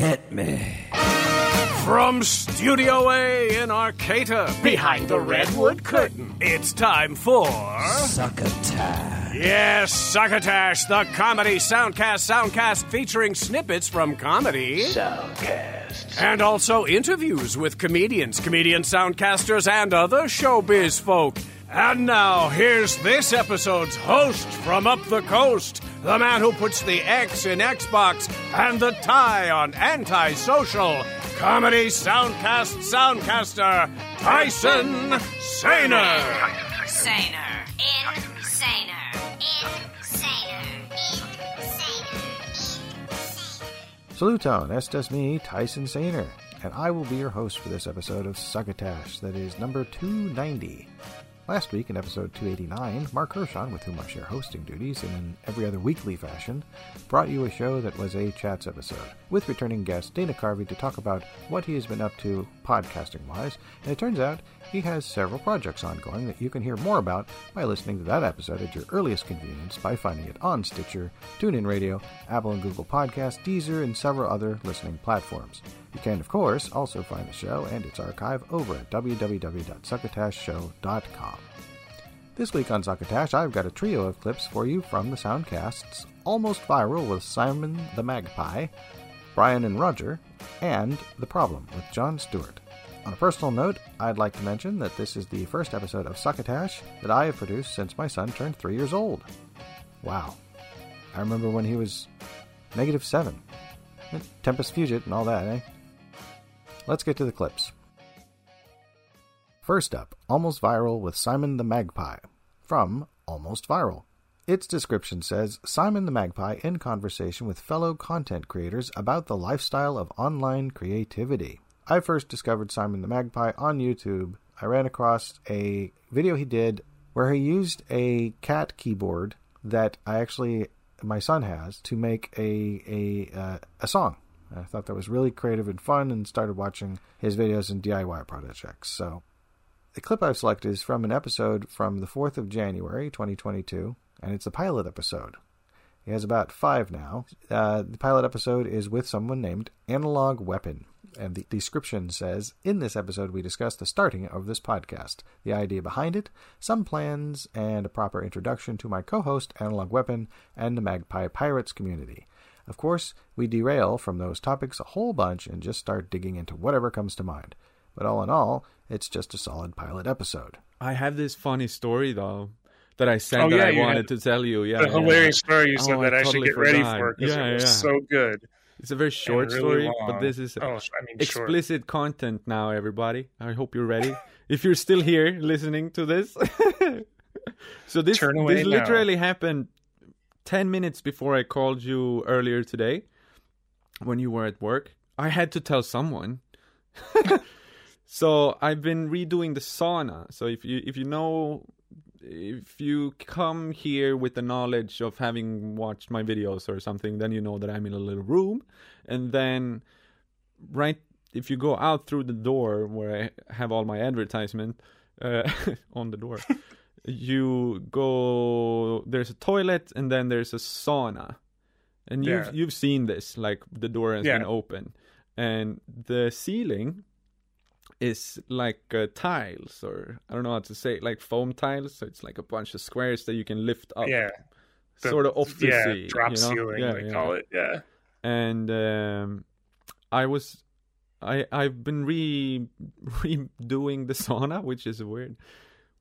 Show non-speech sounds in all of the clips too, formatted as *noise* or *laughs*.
Hit me. From Studio A in Arcata, behind the redwood curtain, it's time for. Succotash. Yes, Succotash, the comedy soundcast soundcast featuring snippets from comedy. Soundcast. And also interviews with comedians, comedian soundcasters, and other showbiz folk. And now, here's this episode's host from up the coast, the man who puts the X in Xbox and the tie on antisocial, comedy soundcast soundcaster, Tyson Saner. Saner. Insaner. Insaner. Saluton, estes me, Tyson Saner, and I will be your host for this episode of Succotash, that is number 290. Last week, in episode 289, Mark Hershon, with whom I share hosting duties in an every other weekly fashion, brought you a show that was a chats episode, with returning guest Dana Carvey to talk about what he has been up to podcasting wise, and it turns out he has several projects ongoing that you can hear more about by listening to that episode at your earliest convenience by finding it on Stitcher, TuneIn Radio, Apple and Google Podcasts, Deezer, and several other listening platforms. You can, of course, also find the show and its archive over at www.succotashshow.com. This week on Succotash, I've got a trio of clips for you from the Soundcasts Almost Viral with Simon the Magpie, Brian and Roger, and The Problem with Jon Stewart. On a personal note, I'd like to mention that this is the first episode of Succotash that I have produced since my son turned three years old. Wow. I remember when he was negative seven. Tempest Fugit and all that, eh? Let's get to the clips. First up, Almost Viral with Simon the Magpie from Almost Viral. Its description says Simon the Magpie in conversation with fellow content creators about the lifestyle of online creativity. I first discovered Simon the Magpie on YouTube. I ran across a video he did where he used a cat keyboard that I actually my son has to make a a uh, a song. I thought that was really creative and fun, and started watching his videos and DIY projects. So, the clip I've selected is from an episode from the fourth of January, 2022, and it's a pilot episode. He has about five now. Uh, the pilot episode is with someone named Analog Weapon. And the description says In this episode, we discuss the starting of this podcast, the idea behind it, some plans, and a proper introduction to my co host, Analog Weapon, and the Magpie Pirates community. Of course, we derail from those topics a whole bunch and just start digging into whatever comes to mind. But all in all, it's just a solid pilot episode. I have this funny story though that I said Oh, that I wanted had to tell you. Yeah, the yeah. hilarious story you said Oh, that I, totally should get ready for because Yeah, it was yeah. so good. It's a very short really story, long. but this is Oh, I mean, short. explicit content now, everybody. I hope you're ready. *laughs* if you're still here listening to this, *laughs* so this this now. literally happened ten minutes before I called you earlier today, when you were at work. I had to tell someone. *laughs* so I've been redoing the sauna. So if you if you know if you come here with the knowledge of having watched my videos or something, then you know that I'm in a little room, and then right if you go out through the door where I have all my advertisement uh, *laughs* on the door, you go. There's a toilet and then there's a sauna, and you've Yeah. you've seen this like the door has been open, and the ceiling is like uh, tiles or I don't know how to say it, like foam tiles. So it's like a bunch of squares that you can lift up, Yeah. The- sort of off the yeah, sea, drop you know? ceiling, Yeah, they yeah. call it. Yeah. and um, I was I I've been re *laughs* redoing the sauna, which is weird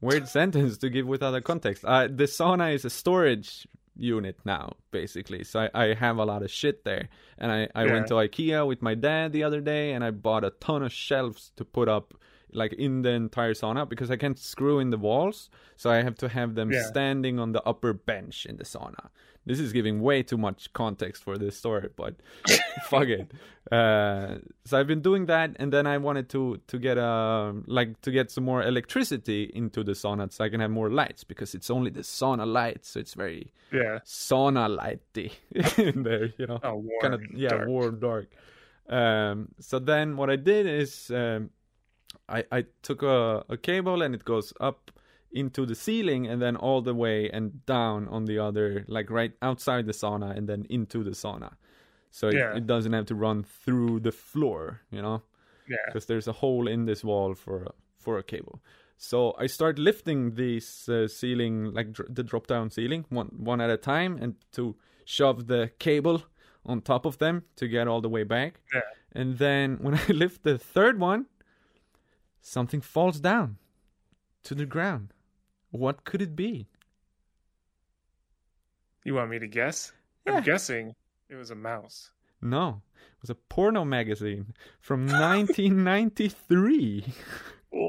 weird sentence to give without a context. Uh, the sauna is a storage unit now, basically. So I, I have a lot of shit there, and I I went to IKEA with my dad the other day, and I bought a ton of shelves to put up. Like in the entire sauna because I can't screw in the walls, so I have to have them Yeah. standing on the upper bench in the sauna. This is giving way too much context for this story, but *laughs* fuck it. Uh, so I've been doing that, and then I wanted to to get uh, like to get some more electricity into the sauna, so I can have more lights because it's only the sauna lights, so it's very Yeah. sauna lighty *laughs* in there, you know, Oh, kind of yeah, dark. warm, dark. Um, so then what I did is um, I I took a, a cable and it goes up into the ceiling and then all the way and down on the other, like right outside the sauna and then into the sauna. so it, Yeah. it doesn't have to run through the floor, you know, Yeah. because there's a hole in this wall for a, for a cable. So I start lifting this uh, ceiling, like dr- the drop down ceiling, one one at a time, and to shove the cable on top of them to get all the way back. Yeah. And then when *laughs* I lift the third one, something falls down to the ground. What could it be? You want me to guess? Yeah. I'm guessing it was a mouse. No, it was a porno magazine from *laughs* 1993. *laughs*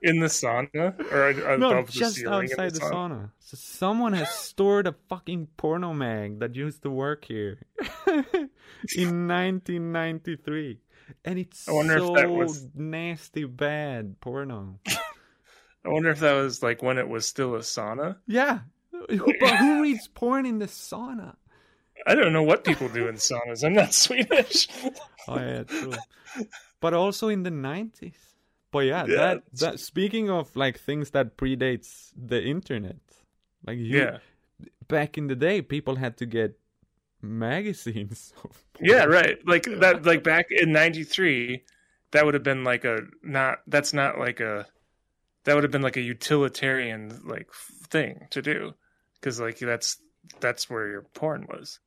In the sauna or above no, just outside the sauna. So someone has stored a fucking porno mag that used to work here *laughs* in 1993, and it's so if that was- nasty bad porno. I wonder if that was like when it was still a sauna. Yeah, who, but who *laughs* reads porn in the sauna? I don't know what people do in saunas. I'm not *laughs* Swedish. Oh yeah, true. but also in the 90s. But yeah, Yeah, that that speaking of like things that predates the internet, like you, yeah. back in the day, people had to get magazines. *laughs* Yeah, right. Like that like back in 93, that would have been like a not that's not like a that would have been like a utilitarian like thing to do cuz like that's that's where your porn was.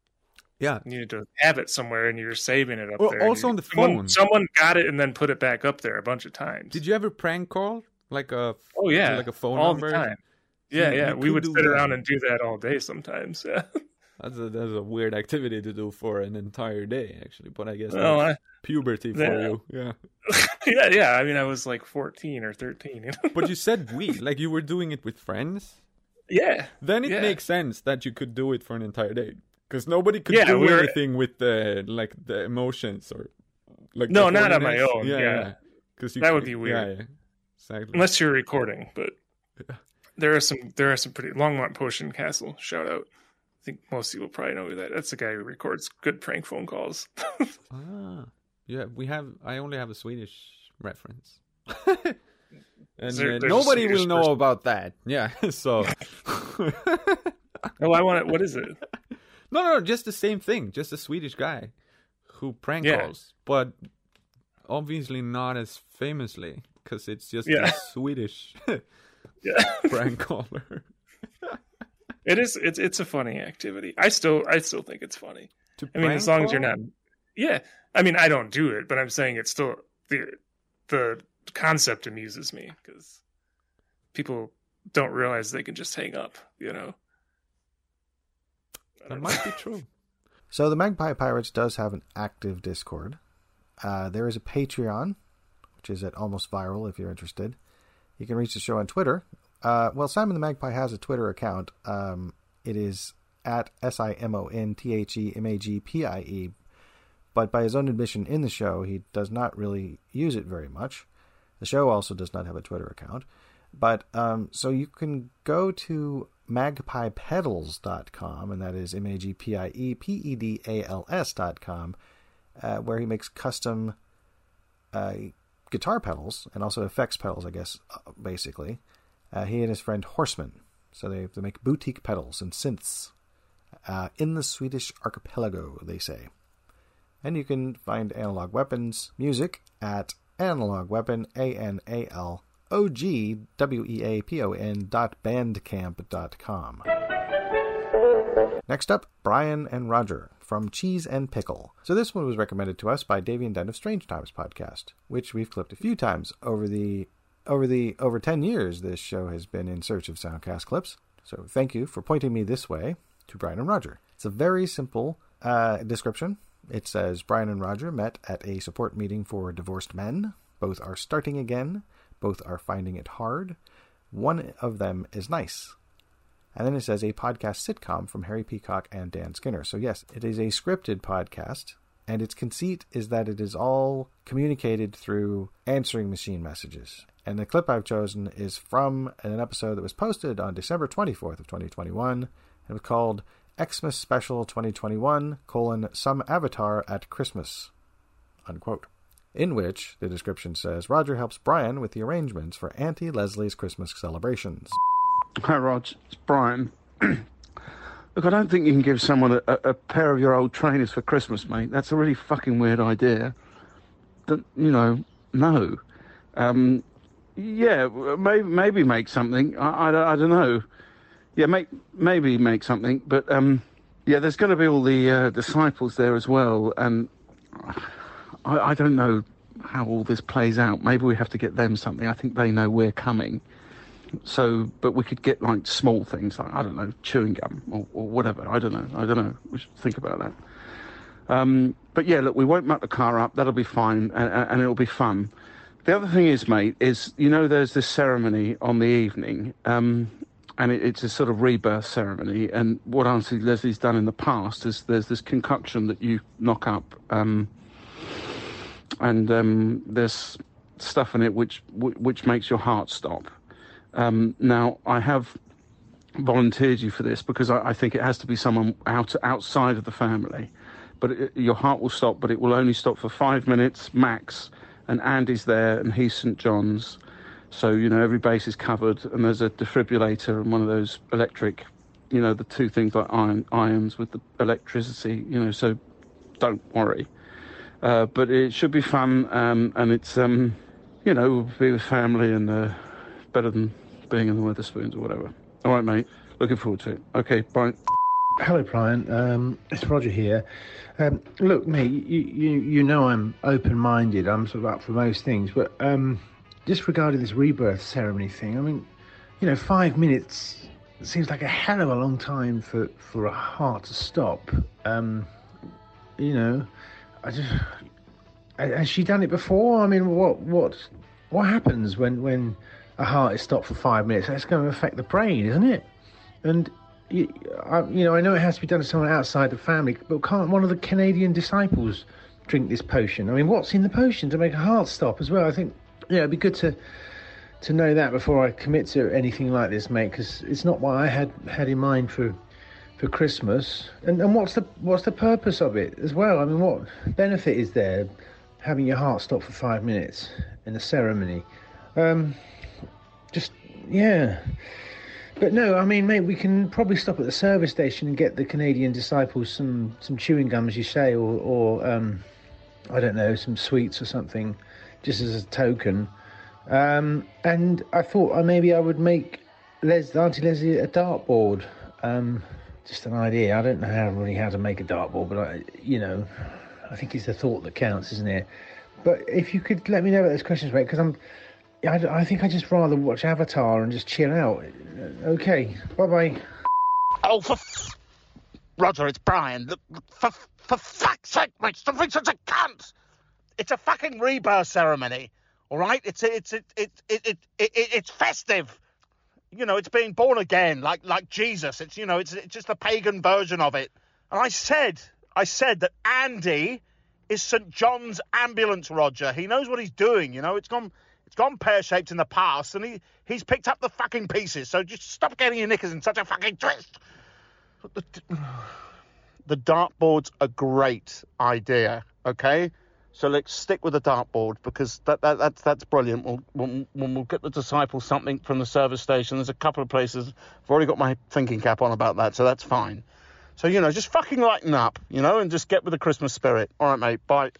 Yeah, You needed to have it somewhere and you're saving it up Well, there. also You- on the someone, phone. Someone got it and then put it back up there a bunch of times. Did you ever prank call like a Oh yeah, like a phone all number? the time. Yeah, you- yeah. We would sit that. around and do that all day sometimes. *laughs* Yeah. That's a that's a weird activity to do for an entire day, actually. But I guess Well, that's I, puberty for Yeah. you. Yeah. *laughs* yeah, yeah. I mean, I was like 14 or 13. You know? But you said *laughs* we, like you were doing it with friends. yeah, Then it Yeah. makes sense that you could do it for an entire day because nobody could Yeah, do we were- anything with the like the emotions or like No, not on my own, yeah. Because That would be weird. Yeah, yeah. Exactly. unless you're recording. But *laughs* there are some there are some pretty Longmont Potion Castle. Shout out. I think most people probably know who that. That's the guy who records good prank phone calls. *laughs* Ah, yeah. We have. I only have a Swedish reference. *laughs* and There- uh, nobody will know person. about that. Yeah. *laughs* So. oh, I want it. What is it? No, no, just the same thing. Just a Swedish guy who prank Yeah. calls, but obviously not as famously because it's just Yeah. a Swedish Yeah. prank caller. It is. It's it's a funny activity. I still I still think it's funny. To I mean, as long as you're not. Yeah, I mean, I don't do it, but I'm saying it's still the the concept amuses me because people don't realize they can just hang up. You know. That don't might be true. *laughs* So the Magpie Pirates does have an active Discord. Uh, there is a Patreon, which is at Almost Viral if you're interested. You can reach the show on Twitter. Uh, well, Simon the Magpie has a Twitter account. Um, it is at S I M O N T H E M A G P I E. But by his own admission in the show, he does not really use it very much. The show also does not have a Twitter account. But um, so you can go to magpiepedals.com, and that is M A G P I E P E D A L S.com, uh, where he makes custom uh, guitar pedals and also effects pedals, I guess, uh, basically. Uh, he and his friend Horseman. So they, they make boutique pedals and synths uh, in the Swedish archipelago, they say. And you can find Analog Weapons music at Analog Weapon, A N A L O G W E A P O N dot bandcamp dot com. Next up, Brian and Roger from Cheese and Pickle. So this one was recommended to us by Davey and Den of Strange Times podcast, which we've clipped a few times over the over the over 10 years this show has been in search of soundcast clips. So thank you for pointing me this way to Brian and Roger. It's a very simple uh, description. It says Brian and Roger met at a support meeting for divorced men. Both are starting again. Both are finding it hard. One of them is nice. And then it says a podcast sitcom from Harry Peacock and Dan Skinner. So, yes, it is a scripted podcast, and its conceit is that it is all communicated through answering machine messages. And the clip I've chosen is from an episode that was posted on December 24th of 2021. It was called Xmas Special 2021, colon, Some Avatar at Christmas, unquote. In which, the description says, Roger helps Brian with the arrangements for Auntie Leslie's Christmas celebrations. Hi, Rog. It's Brian. *clears throat* Look, I don't think you can give someone a, a, a pair of your old trainers for Christmas, mate. That's a really fucking weird idea. That you know, no. Um, yeah, maybe maybe make something. I, I, don't- I don't know. Yeah, make maybe make something. But um, yeah, there's going to be all the uh, disciples there as well, and I, I don't know how all this plays out. Maybe we have to get them something. I think they know we're coming. So, but we could get like small things like I don't know, chewing gum or, or whatever. I don't know. I don't know. We should think about that. Um, but yeah, look, we won't muck the car up. That'll be fine, and and it'll be fun. The other thing is, mate, is you know there's this ceremony on the evening, um, and it, it's a sort of rebirth ceremony. And what Auntie Leslie's done in the past is there's this concoction that you knock up, um, and um, there's stuff in it which which makes your heart stop. Um, now I have volunteered you for this because I, I think it has to be someone out outside of the family. But it, your heart will stop, but it will only stop for five minutes max. And Andy's there, and he's St John's, so you know every base is covered, and there's a defibrillator and one of those electric, you know, the two things like iron ions with the electricity, you know. So don't worry. Uh, but it should be fun, um, and it's um, you know, we'll be with family and uh, better than being in the Wetherspoons or whatever. All right, mate. Looking forward to it. Okay, bye. Hello, Brian. Um, it's Roger here. Um, look, mate, you, you you know I'm open-minded. I'm sort of up for most things, but um, just regarding this rebirth ceremony thing, I mean, you know, five minutes seems like a hell of a long time for for a heart to stop. Um, you know, I just has she done it before? I mean, what what what happens when when a heart is stopped for five minutes? That's going to affect the brain, isn't it? And you, I, you know, I know it has to be done to someone outside the family, but can't one of the Canadian disciples drink this potion? I mean, what's in the potion to make a heart stop as well? I think, yeah, it'd be good to to know that before I commit to anything like this, mate, because it's not what I had had in mind for for Christmas. And and what's the what's the purpose of it as well? I mean, what benefit is there having your heart stop for five minutes in a ceremony? Um, just yeah. But no, I mean, mate, we can probably stop at the service station and get the Canadian disciples some some chewing gum, as you say, or or um, I don't know, some sweets or something, just as a token. Um, and I thought uh, maybe I would make Les, Auntie Leslie a dartboard. Um, just an idea. I don't know how really how to make a dartboard, but I, you know, I think it's the thought that counts, isn't it? But if you could let me know about those questions, mate, because I'm, I, I think I just rather watch Avatar and just chill out. Okay, bye bye. Oh, for f- Roger, it's Brian. For, for fuck's sake, mate, stop being such a cunt. It's a fucking rebirth ceremony, all right? It's it's it it it, it, it, it it's festive. You know, it's being born again, like like Jesus. It's you know, it's, it's just a pagan version of it. And I said, I said that Andy is St John's ambulance. Roger, he knows what he's doing. You know, it's gone. It's gone pear shaped in the past, and he, he's picked up the fucking pieces. So just stop getting your knickers in such a fucking twist. The, *sighs* the dartboard's a great idea, okay? So let's stick with the dartboard because that, that that's that's brilliant. We'll, we'll we'll get the disciples something from the service station. There's a couple of places. I've already got my thinking cap on about that, so that's fine. So you know, just fucking lighten up, you know, and just get with the Christmas spirit. All right, mate. Bye.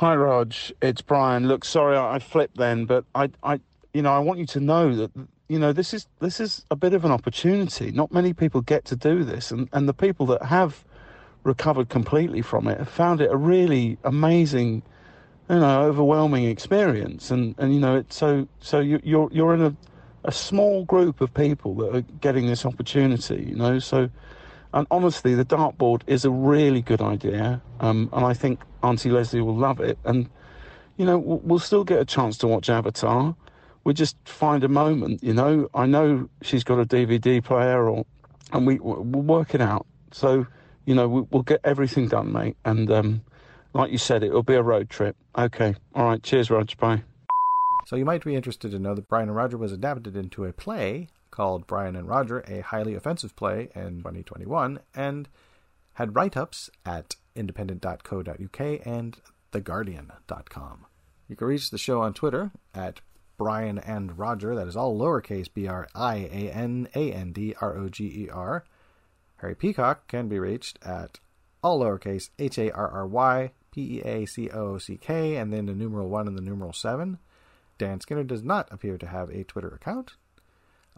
Hi, Rog. It's Brian. Look, sorry I, flipped then, but I, I, you know, I want you to know that, you know, this is this is a bit of an opportunity. Not many people get to do this, and and the people that have recovered completely from it have found it a really amazing, you know, overwhelming experience. And and you know, it's so so you, you're you're in a a small group of people that are getting this opportunity. You know, so. And honestly, the dartboard is a really good idea, um, and I think Auntie Leslie will love it. And you know, we'll, still get a chance to watch Avatar. We just find a moment, you know. I know she's got a DVD player, or and we we'll work it out. So, you know, we, we'll get everything done, mate. And um, like you said, it'll be a road trip. Okay, all right. Cheers, Rog. Bye. So you might be interested to know that Brian and Roger was adapted into a play called Brian and Roger, a highly offensive play in 2021, and had write-ups at independent.co.uk and theguardian.com. You can reach the show on Twitter at Brian and Roger. That is all lowercase B R I A N A N D R O G E R. Harry Peacock can be reached at all lowercase H A R R Y P E A C O C K and then the numeral 1 and the numeral 7. Dan Skinner does not appear to have a Twitter account,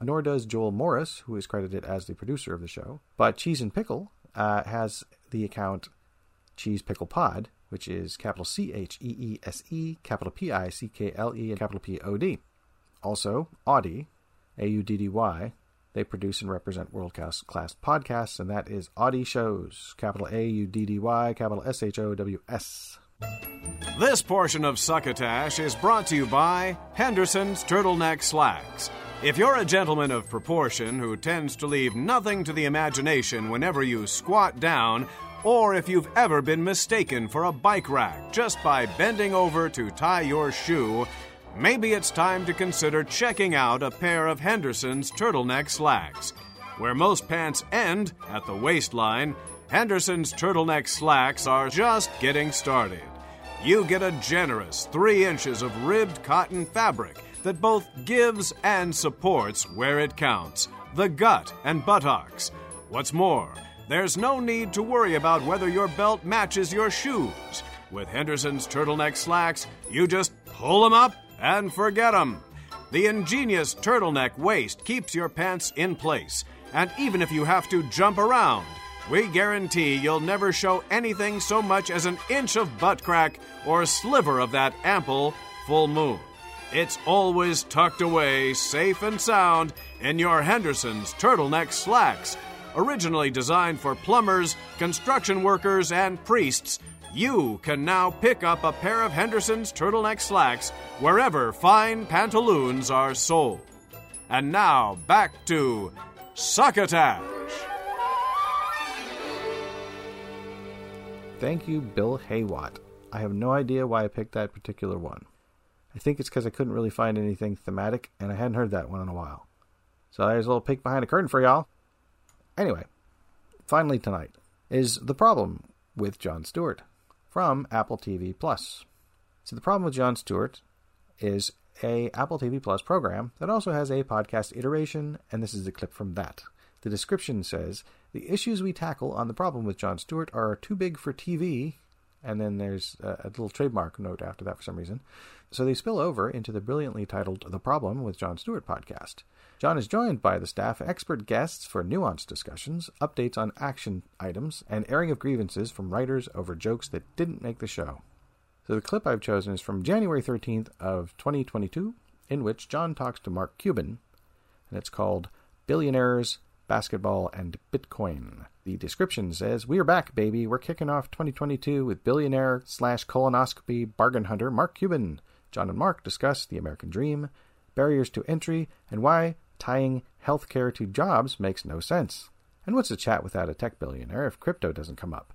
nor does Joel Morris, who is credited as the producer of the show. But Cheese and Pickle uh, has the account Cheese Pickle Pod, which is capital C H E E S E, capital P I C K L E, and capital P O D. Also, Auddy, A U D D Y, they produce and represent world class podcasts, and that is Auddy Shows, capital A U D D Y, capital S H O W S. This portion of Succotash is brought to you by Henderson's Turtleneck Slacks. If you're a gentleman of proportion who tends to leave nothing to the imagination whenever you squat down, or if you've ever been mistaken for a bike rack just by bending over to tie your shoe, maybe it's time to consider checking out a pair of Henderson's turtleneck slacks. Where most pants end at the waistline, Henderson's turtleneck slacks are just getting started. You get a generous three inches of ribbed cotton fabric that both gives and supports where it counts the gut and buttocks. What's more, there's no need to worry about whether your belt matches your shoes. With Henderson's turtleneck slacks, you just pull them up and forget them. The ingenious turtleneck waist keeps your pants in place, and even if you have to jump around, we guarantee you'll never show anything so much as an inch of butt crack or a sliver of that ample full moon. It's always tucked away, safe and sound, in your Henderson's turtleneck slacks. Originally designed for plumbers, construction workers, and priests, you can now pick up a pair of Henderson's turtleneck slacks wherever fine pantaloons are sold. And now back to Succotash. Thank you, Bill Haywatt. I have no idea why I picked that particular one. I think it's because I couldn't really find anything thematic, and I hadn't heard that one in a while. So there's a little peek behind the curtain for y'all. Anyway, finally tonight is the problem with Jon Stewart from Apple TV Plus. So the problem with Jon Stewart is a Apple TV Plus program that also has a podcast iteration, and this is a clip from that. The description says the issues we tackle on the problem with Jon Stewart are too big for TV, and then there's a, little trademark note after that for some reason. So they spill over into the brilliantly titled The Problem with Jon Stewart podcast. John is joined by the staff expert guests for nuanced discussions, updates on action items, and airing of grievances from writers over jokes that didn't make the show. So the clip I've chosen is from January 13th of 2022, in which John talks to Mark Cuban, and it's called Billionaires, Basketball, and Bitcoin. The description says, We're back, baby. We're kicking off 2022 with billionaire slash colonoscopy bargain hunter Mark Cuban. John and Mark discuss the American dream, barriers to entry, and why tying healthcare to jobs makes no sense. And what's a chat without a tech billionaire if crypto doesn't come up?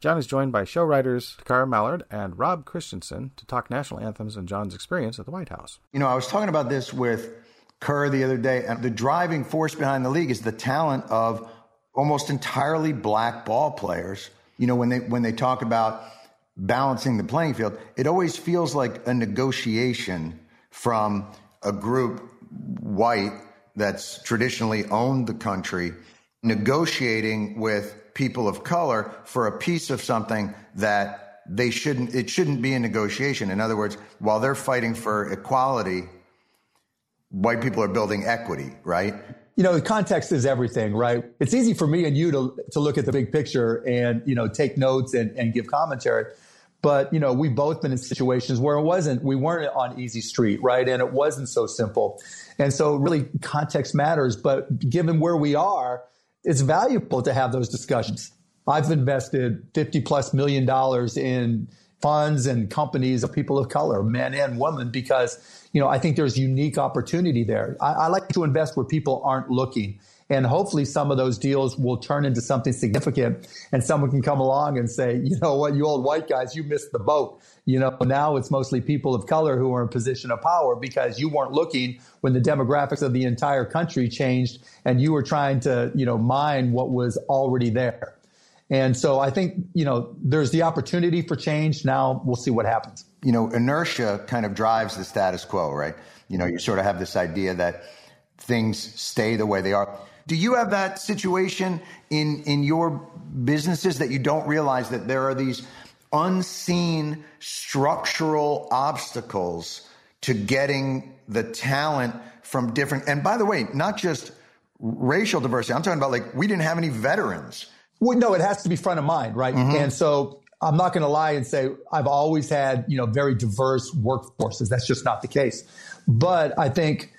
John is joined by show writers Takara Mallard and Rob Christensen to talk national anthems and John's experience at the White House. You know, I was talking about this with Kerr the other day, and the driving force behind the league is the talent of almost entirely black ball players. You know, when they when they talk about balancing the playing field, it always feels like a negotiation from a group white that's traditionally owned the country negotiating with people of color for a piece of something that they shouldn't it shouldn't be a negotiation in other words while they're fighting for equality white people are building equity right you know, the context is everything, right? It's easy for me and you to, to look at the big picture and, you know, take notes and, and give commentary. But, you know, we've both been in situations where it wasn't, we weren't on easy street, right? And it wasn't so simple. And so really context matters. But given where we are, it's valuable to have those discussions. I've invested 50 plus million dollars in funds and companies of people of color, men and women, because you know I think there's unique opportunity there. I, I, like to invest where people aren't looking, and hopefully some of those deals will turn into something significant, and someone can come along and say, you know what, you old white guys, you missed the boat. You know now it's mostly people of color who are in position of power because you weren't looking when the demographics of the entire country changed, and you were trying to you know mine what was already there. And so I think, you know, there's the opportunity for change. Now we'll see what happens. You know, inertia kind of drives the status quo, right? You know, you sort of have this idea that things stay the way they are. Do you have that situation in in your businesses that you don't realize that there are these unseen structural obstacles to getting the talent from different and by the way, not just racial diversity. I'm talking about like we didn't have any veterans. Well, no, it has to be front of mind, right? Mm-hmm. And so I'm not going to lie and say I've always had, you know, very diverse workforces. That's just not the case. But I think,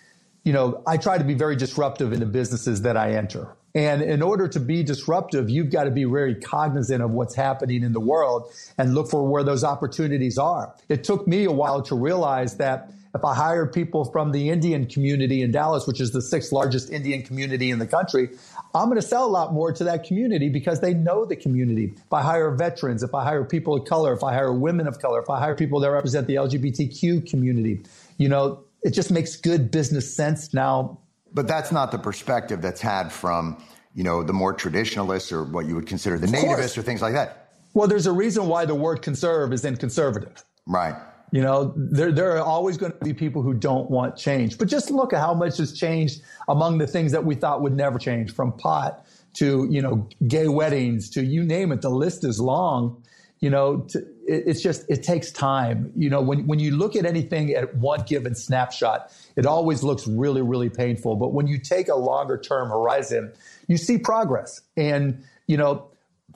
you know, I try to be very disruptive in the businesses that I enter. And in order to be disruptive, you've got to be very cognizant of what's happening in the world and look for where those opportunities are. It took me a while to realize that if I hired people from the Indian community in Dallas, which is the sixth largest Indian community in the country, I'm going to sell a lot more to that community because they know the community. If I hire veterans, if I hire people of color, if I hire women of color, if I hire people that represent the LGBTQ community, you know, it just makes good business sense now. But that's not the perspective that's had from, you know, the more traditionalists or what you would consider the nativists or things like that. Well, there's a reason why the word conserve is in conservative. Right. You know, there, there are always going to be people who don't want change. But just look at how much has changed among the things that we thought would never change from pot to, you know, gay weddings to you name it. The list is long. You know, to, it, it's just, it takes time. You know, when, when you look at anything at one given snapshot, it always looks really, really painful. But when you take a longer term horizon, you see progress. And, you know,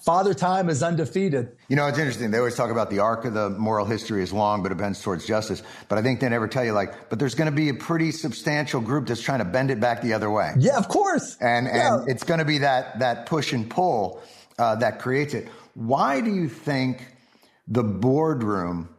Father Time is undefeated. You know, it's interesting. They always talk about the arc of the moral history is long, but it bends towards justice. But I think they never tell you, like, but there's going to be a pretty substantial group that's trying to bend it back the other way. Yeah, of course. And Yeah. and it's going to be that that push and pull uh, that creates it. Why do you think the boardroom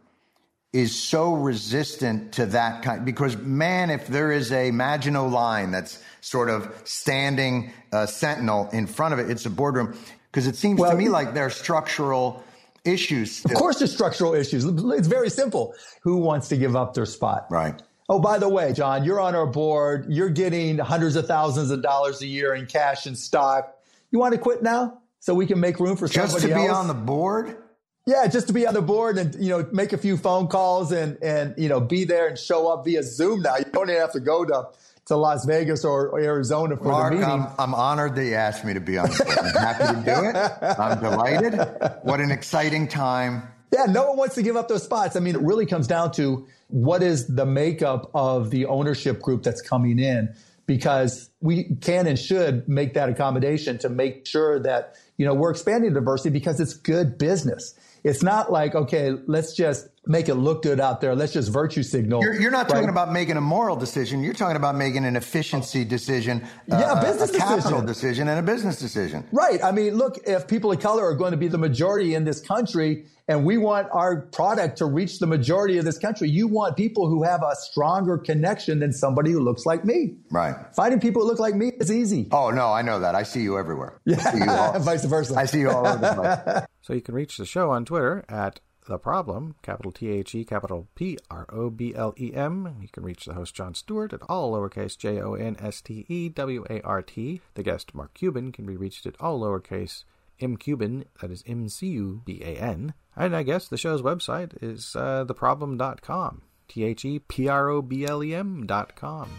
is so resistant to that kind? Because man, if there is a Maginot line that's sort of standing uh, sentinel in front of it, it's a boardroom. Because it seems to me like there are structural issues. Still. Of course, there's structural issues. It's very simple. Who wants to give up their spot? Right. Oh, by the way, John, you're on our board. You're getting hundreds of thousands of dollars a year in cash and stock. You want to quit now so we can make room for Just somebody to be else? on the board? Yeah, just to be on the board and you know make a few phone calls and and you know be there and show up via Zoom. Now you don't even have to go to to Las Vegas or, Arizona for Mark, the meeting. I'm, I'm honored that you asked me to be on. I'm happy to do it. I'm delighted. What an exciting time. Yeah, no one wants to give up those spots. I mean, it really comes down to what is the makeup of the ownership group that's coming in because we can and should make that accommodation to make sure that, you know, we're expanding diversity because it's good business. It's not like, okay, let's just make it look good out there. Let's just virtue signal. You're, you're not talking about making a moral decision. You're talking about making an efficiency decision, uh, Yeah, a a- business a capital decision. decision, and a business decision. Right. I mean, look, if people of color are going to be the majority in this country and we want our product to reach the majority of this country, you want people who have a stronger connection than somebody who looks like me. Right. Finding people who look like me is easy. Oh no, I know that. I see you everywhere. *laughs* I see you all, Vice versa. I see you all over the place. *laughs* So you can reach the show on Twitter at the problem, capital T H E, capital P R O B L E M. You can reach the host Jon Stewart at all lowercase J O N S T E W A R T. The guest Mark Cuban can be reached at all lowercase M Cuban, that is M C U B A N. And I guess the show's website is uh, theproblem.com. T H E P R O B L E M dot com.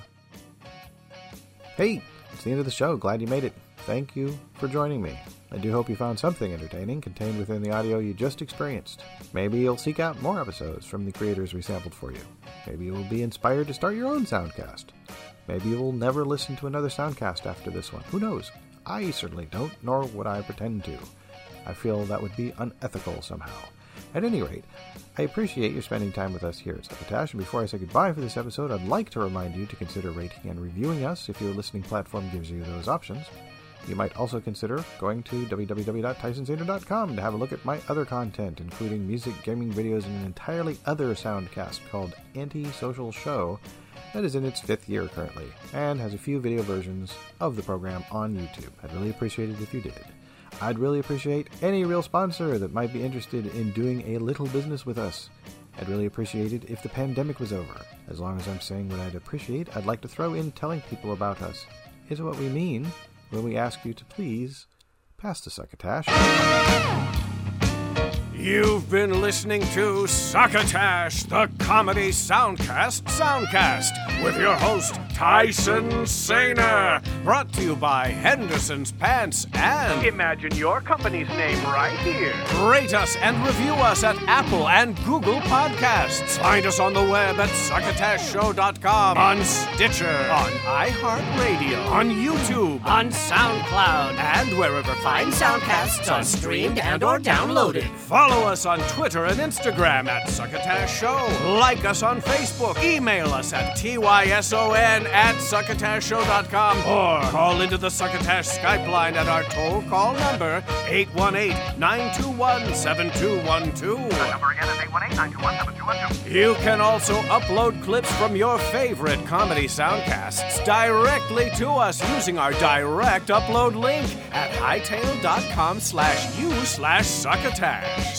Hey, it's the end of the show. Glad you made it. Thank you for joining me. I do hope you found something entertaining contained within the audio you just experienced. Maybe you'll seek out more episodes from the creators we sampled for you. Maybe you will be inspired to start your own soundcast. Maybe you will never listen to another soundcast after this one. Who knows? I certainly don't, nor would I pretend to. I feel that would be unethical somehow. At any rate, I appreciate your spending time with us here at Succotash, and before I say goodbye for this episode, I'd like to remind you to consider rating and reviewing us if your listening platform gives you those options. You might also consider going to www.tysonsander.com to have a look at my other content, including music, gaming videos, and an entirely other soundcast called Anti-Social Show that is in its fifth year currently, and has a few video versions of the program on YouTube. I'd really appreciate it if you did. I'd really appreciate any real sponsor that might be interested in doing a little business with us. I'd really appreciate it if the pandemic was over. As long as I'm saying what I'd appreciate, I'd like to throw in telling people about us. Is what we mean when we ask you to please pass the succotash. You've been listening to Succotash, the comedy soundcast soundcast, with your host, Tyson Sainer. Brought to you by Henderson's Pants and Imagine your company's name right here. rate us and review us at Apple and Google Podcasts. Find us on the web at succotashshow.com, on Stitcher, on iHeartRadio, on YouTube, On SoundCloud. and wherever Find soundcasts are streamed and or downloaded. Follow us on Twitter and Instagram at Succotash Show. Like us on Facebook. Email us at TYSON at succotashshow.com or call into the Succotash Skype line at our toll call number 818-921-7212. Number again is 818-921-7212. You can also upload clips from your favorite comedy soundcasts directly to us using our direct upload link at hightail.com slash u slash succotash.